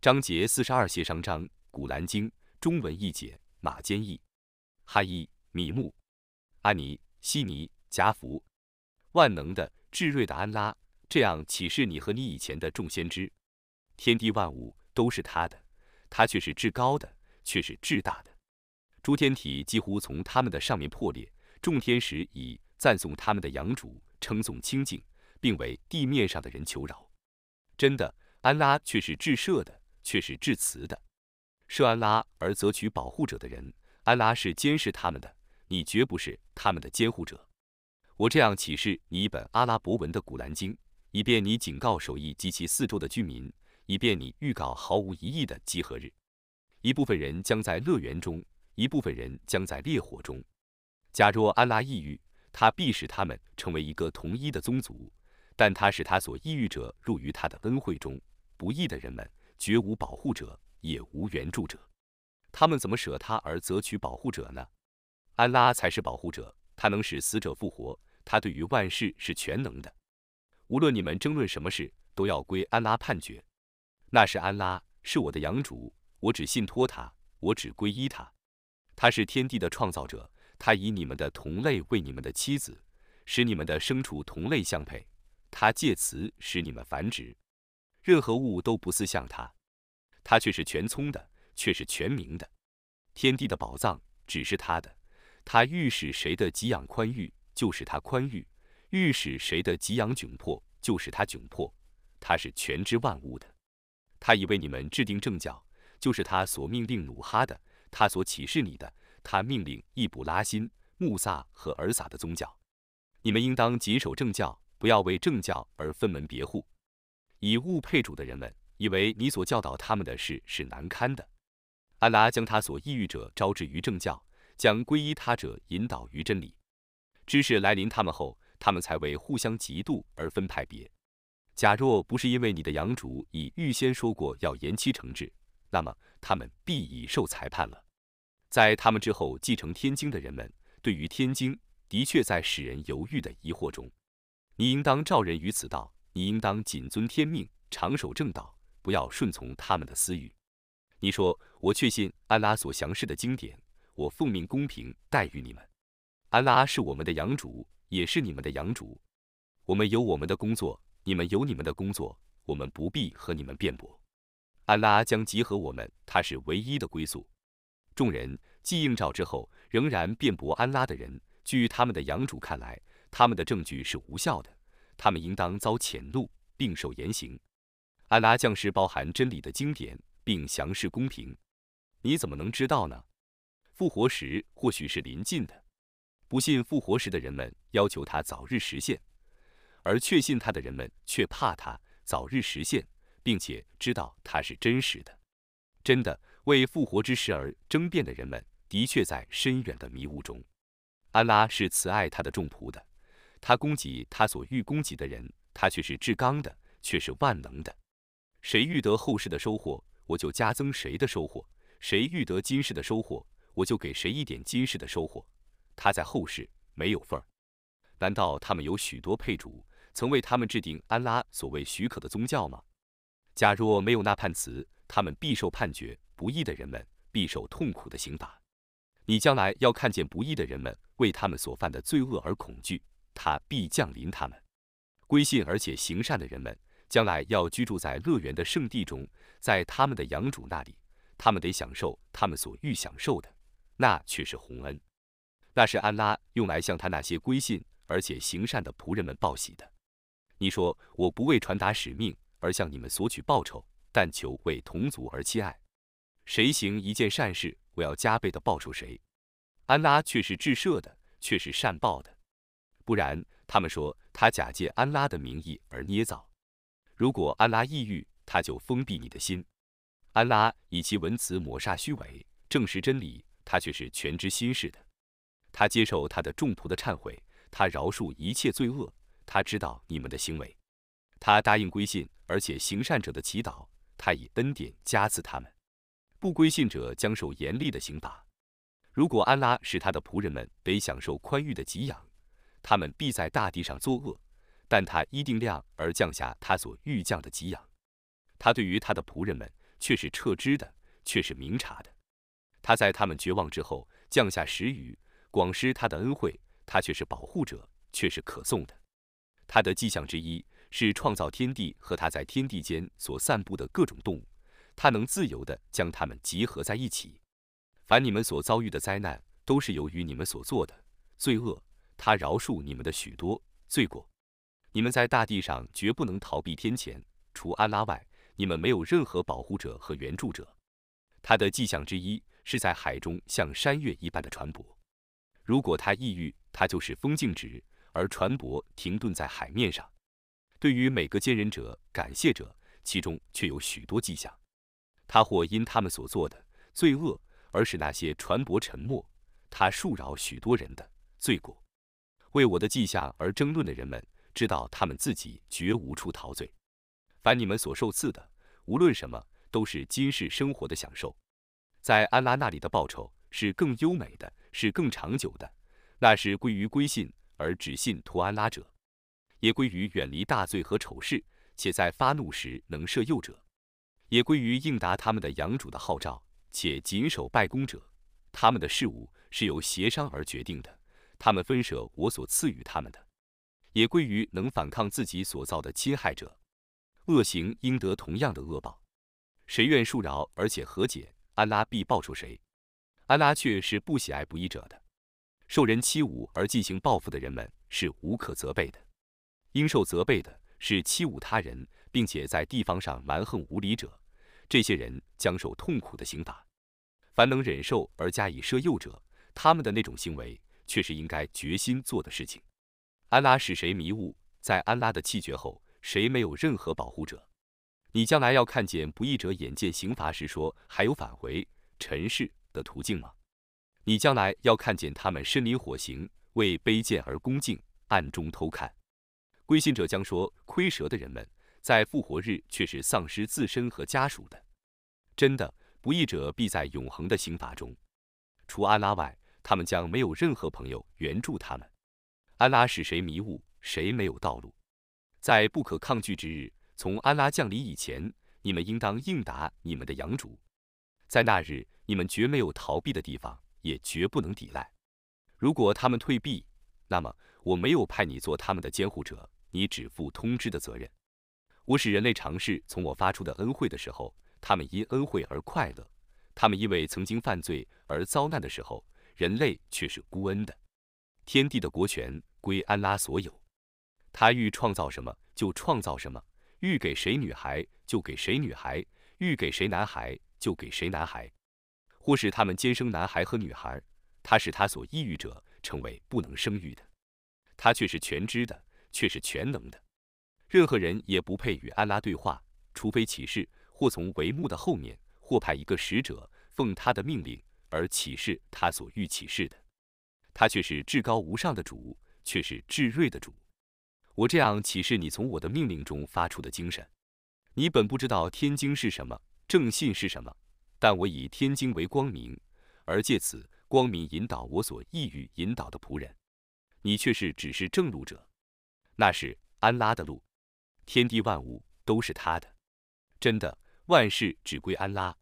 章节四十二协商章，《古兰经》中文译解，马坚译。哈伊、米木、阿尼、悉尼、贾福，万能的、至睿的安拉，这样启示你和你以前的众先知。天地万物都是他的，他却是至高的，却是至大的。诸天体几乎从他们的上面破裂，众天使以赞颂他们的养主，称颂清净，并为地面上的人求饶。真的，安拉却是至赦的。却是致辞的，设安拉而择取保护者的人，安拉是监视他们的，你绝不是他们的监护者。我这样启示你一本阿拉伯文的古兰经，以便你警告首义及其四周的居民，以便你预告毫无疑义的集合日。一部分人将在乐园中，一部分人将在烈火中。假若安拉抑郁，他必使他们成为一个同一的宗族，但他使他所抑郁者入于他的恩惠中。不义的人们。绝无保护者，也无援助者，他们怎么舍他而择取保护者呢？安拉才是保护者，他能使死者复活，他对于万事是全能的。无论你们争论什么事，都要归安拉判决。那是安拉，是我的养主，我只信托他，我只皈依他。他是天地的创造者，他以你们的同类为你们的妻子，使你们的牲畜同类相配，他借此使你们繁殖。任何物都不似像他，他却是全聪的，却是全明的。天地的宝藏只是他的，他欲使谁的给养宽裕，就使他宽裕；欲使谁的给养窘迫，就使他窘迫。他是全知万物的。他已为你们制定正教，就是他所命令努哈的，他所启示你的，他命令易卜拉欣、穆萨和尔撒的宗教。你们应当谨守正教，不要为正教而分门别户。以物配主的人们，以为你所教导他们的事是难堪的。安拉将他所抑郁者招致于正教，将皈依他者引导于真理。知识来临他们后，他们才为互相嫉妒而分派别。假若不是因为你的养主已预先说过要延期惩治，那么他们必已受裁判了。在他们之后继承天经的人们，对于天经的确在使人犹豫的疑惑中。你应当照人于此道。你应当谨遵天命，长守正道，不要顺从他们的私欲。你说：“我确信安拉所详示的经典，我奉命公平待遇你们。安拉是我们的养主，也是你们的养主。我们有我们的工作，你们有你们的工作，我们不必和你们辩驳。安拉将集合我们，他是唯一的归宿。众人既应召之后，仍然辩驳安拉的人，据他们的养主看来，他们的证据是无效的。”他们应当遭谴怒，并受严刑。安拉降世包含真理的经典，并详示公平。你怎么能知道呢？复活时或许是临近的。不信复活时的人们要求他早日实现，而确信他的人们却怕他早日实现，并且知道他是真实的。真的为复活之时而争辩的人们，的确在深远的迷雾中。安拉是慈爱他的众仆的。他供给他所欲供给的人，他却是至刚的，却是万能的。谁欲得后世的收获，我就加增谁的收获；谁欲得今世的收获，我就给谁一点今世的收获。他在后世没有份儿。难道他们有许多配主，曾为他们制定安拉所谓许可的宗教吗？假若没有那判词，他们必受判决；不义的人们必受痛苦的刑罚。你将来要看见不义的人们为他们所犯的罪恶而恐惧。他必降临他们，归信而且行善的人们，将来要居住在乐园的圣地中，在他们的养主那里，他们得享受他们所欲享受的，那却是洪恩，那是安拉用来向他那些归信而且行善的仆人们报喜的。你说我不为传达使命而向你们索取报酬，但求为同族而亲爱。谁行一件善事，我要加倍的报酬谁。安拉却是至赦的，却是善报的。不然，他们说他假借安拉的名义而捏造。如果安拉抑郁，他就封闭你的心。安拉以其文辞抹煞虚伪，证实真理，他却是全知心事的。他接受他的众仆的忏悔，他饶恕一切罪恶，他知道你们的行为。他答应归信而且行善者的祈祷，他以恩典加赐他们。不归信者将受严厉的刑罚。如果安拉使他的仆人们得享受宽裕的给养，他们必在大地上作恶，但他一定量而降下他所欲降的给养。他对于他的仆人们却是撤之的，却是明察的。他在他们绝望之后降下时雨，广施他的恩惠。他却是保护者，却是可颂的。他的迹象之一是创造天地和他在天地间所散布的各种动物，他能自由地将它们集合在一起。凡你们所遭遇的灾难，都是由于你们所做的罪恶。他饶恕你们的许多罪过。你们在大地上绝不能逃避天谴，除安拉外，你们没有任何保护者和援助者。他的迹象之一是在海中像山岳一般的船舶。如果他抑郁，他就是风静止，而船舶停顿在海面上。对于每个坚忍者、感谢者，其中却有许多迹象。他或因他们所做的罪恶而使那些船舶沉没。他恕饶许多人的罪过。为我的迹象而争论的人们，知道他们自己绝无处陶醉。凡你们所受赐的，无论什么，都是今世生活的享受。在安拉那里的报酬是更优美的，是更长久的。那是归于归信而只信托安拉者，也归于远离大罪和丑事，且在发怒时能赦诱者，也归于应答他们的养主的号召，且谨守拜功者。他们的事务是由协商而决定的，他们分舍我所赐予他们的，也归于能反抗自己所造的侵害者。恶行应得同样的恶报，谁愿恕饶而且和解，安拉必报酬谁。安拉却是不喜爱不义者的。受人欺侮而进行报复的人们是无可责备的，应受责备的是欺侮他人并且在地方上蛮横无理者，这些人将受痛苦的刑罚。凡能忍受而加以赦诱者，他们的那种行为却是应该决心做的事情。安拉使谁迷雾，在安拉的气绝后，谁没有任何保护者？你将来要看见不义者眼见刑罚时说还有返回尘世的途径吗？你将来要看见他们身临火刑，为卑贱而恭敬，暗中偷看。归信者将说：亏蛇的人们，在复活日却是丧失自身和家属的。真的，不义者必在永恒的刑罚中。除安拉外，他们将没有任何朋友援助他们。安拉使谁迷雾，谁没有道路。在不可抗拒之日，从安拉降临以前，你们应当应答你们的养主。在那日，你们绝没有逃避的地方。也绝不能抵赖。如果他们退避，那么我没有派你做他们的监护者，你只负通知的责任。我使人类尝试从我发出的恩惠的时候，他们因恩惠而快乐；他们因为曾经犯罪而遭难的时候，人类却是孤恩的。天地的国权归安拉所有，他欲创造什么就创造什么，欲给谁女孩就给谁女孩，欲给谁男孩就给谁男孩。或是他们兼生男孩和女孩，他使他所抑郁者成为不能生育的，他却是全知的，却是全能的。任何人也不配与安拉对话，除非启示，或从帷幕的后面，或派一个使者，奉他的命令而启示他所欲启示的。他却是至高无上的主，却是至睿的主。我这样启示你从我的命令中发出的精神，你本不知道天经是什么，正信是什么。但我以天经为光明，而借此光明引导我所意欲引导的仆人。你却是只是正路者，那是安拉的路。天地万物都是他的，真的，万事只归安拉。